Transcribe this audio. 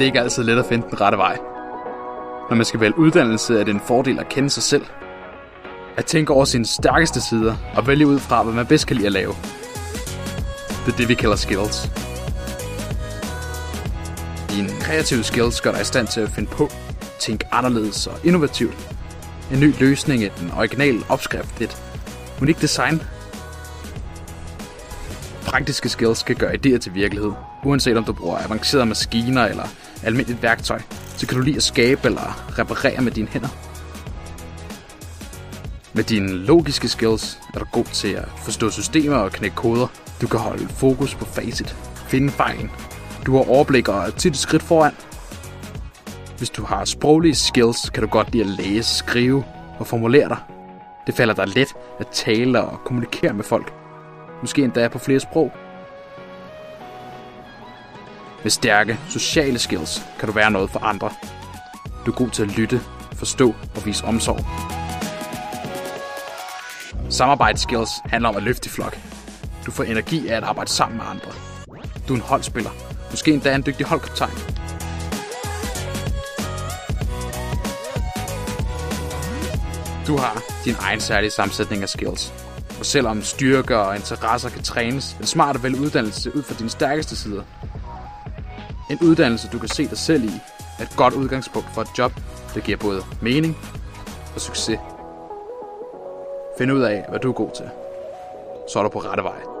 Det er ikke altid let at finde den rette vej. Når man skal vælge uddannelse, er det en fordel at kende sig selv. At tænke over sine stærkeste sider og vælge ud fra, hvad man bedst kan lide at lave. Det er det, vi kalder skills. Dine kreative skills gør dig i stand til at finde på, tænke anderledes og innovativt. En ny løsning, en original opskrift, et unikt design. Praktiske skills kan gøre idéer til virkelighed. Uanset om du bruger avancerede maskiner eller almindeligt værktøj, så kan du lide at skabe eller reparere med dine hænder. Med dine logiske skills er du god til at forstå systemer og knække koder. Du kan holde fokus på facit, finde fejlen. Du har overblik og er tit et skridt foran. Hvis du har sproglige skills, kan du godt lide at læse, skrive og formulere dig. Det falder dig let at tale og kommunikere med folk. Måske endda på flere sprog. Med stærke sociale skills kan du være noget for andre. Du er god til at lytte, forstå og vise omsorg. Samarbejdsskills handler om at løfte i flok. Du får energi af at arbejde sammen med andre. Du er en holdspiller. Måske endda en dygtig holdkaptajn. Du har din egen særlige sammensætning af skills. Og selvom styrker og interesser kan trænes, er smart at vælge uddannelse ud fra dine stærkeste sider. En uddannelse, du kan se dig selv i, er et godt udgangspunkt for et job, der giver både mening og succes. Find ud af, hvad du er god til. Så er du på rette vej.